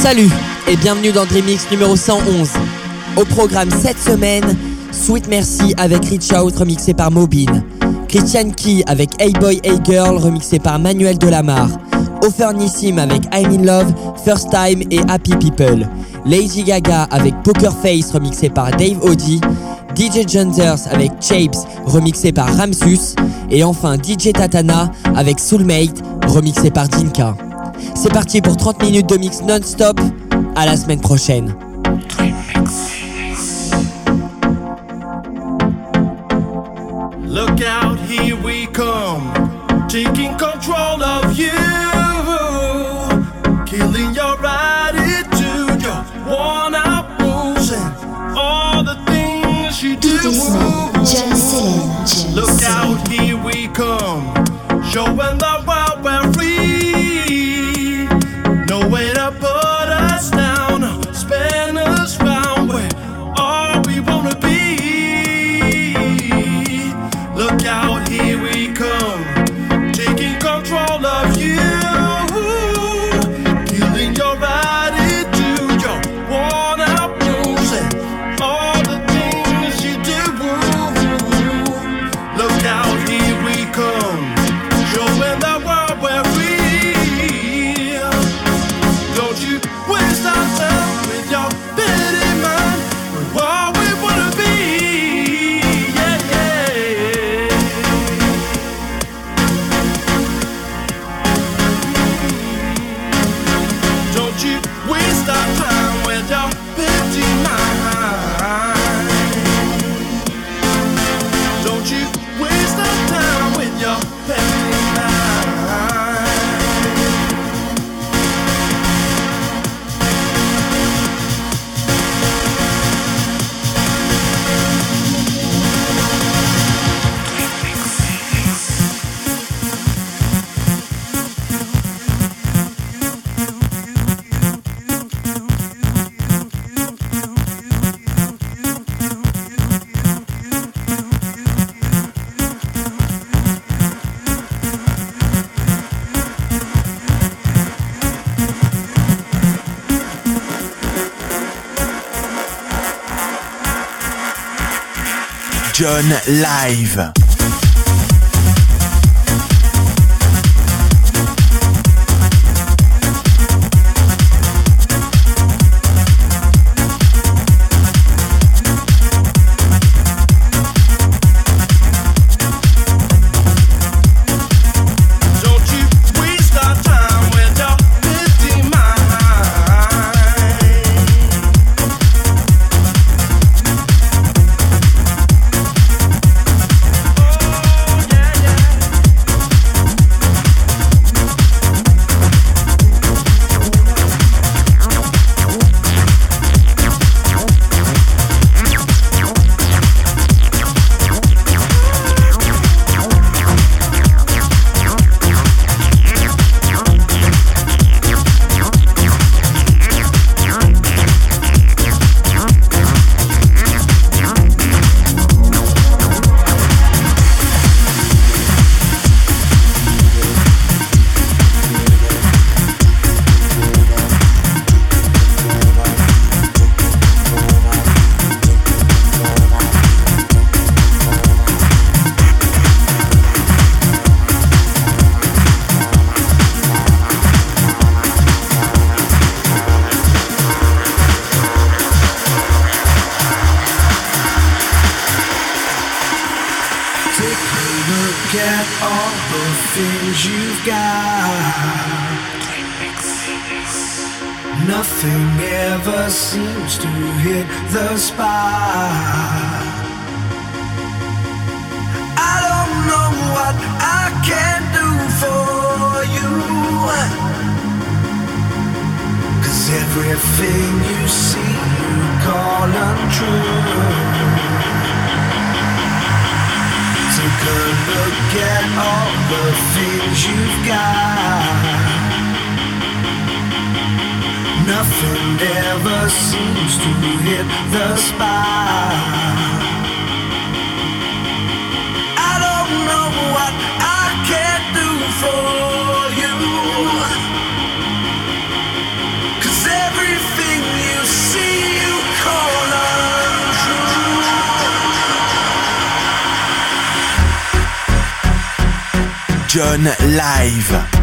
Salut et bienvenue dans Dreamix numéro 111. Au programme cette semaine, Sweet Merci avec Reach Out remixé par Mobin. Christian Key avec Hey Boy Hey Girl remixé par Manuel Delamar. Nissim avec I'm in Love, First Time et Happy People. Lady Gaga avec Poker Face remixé par Dave Audi. DJ Junders avec Chapes remixé par Ramsus. Et enfin DJ Tatana avec Soulmate remixé par Dinka. C'est parti pour 30 minutes de mix non-stop. À la semaine prochaine. Look out, here we come, taking control of you, killing your attitude, your worn out moves, and all the things you do. Look out, here we come, showing the world John Live. never seems to hit the spot. I don't know what I can do for you. Cause everything you see, you call untrue. John Live.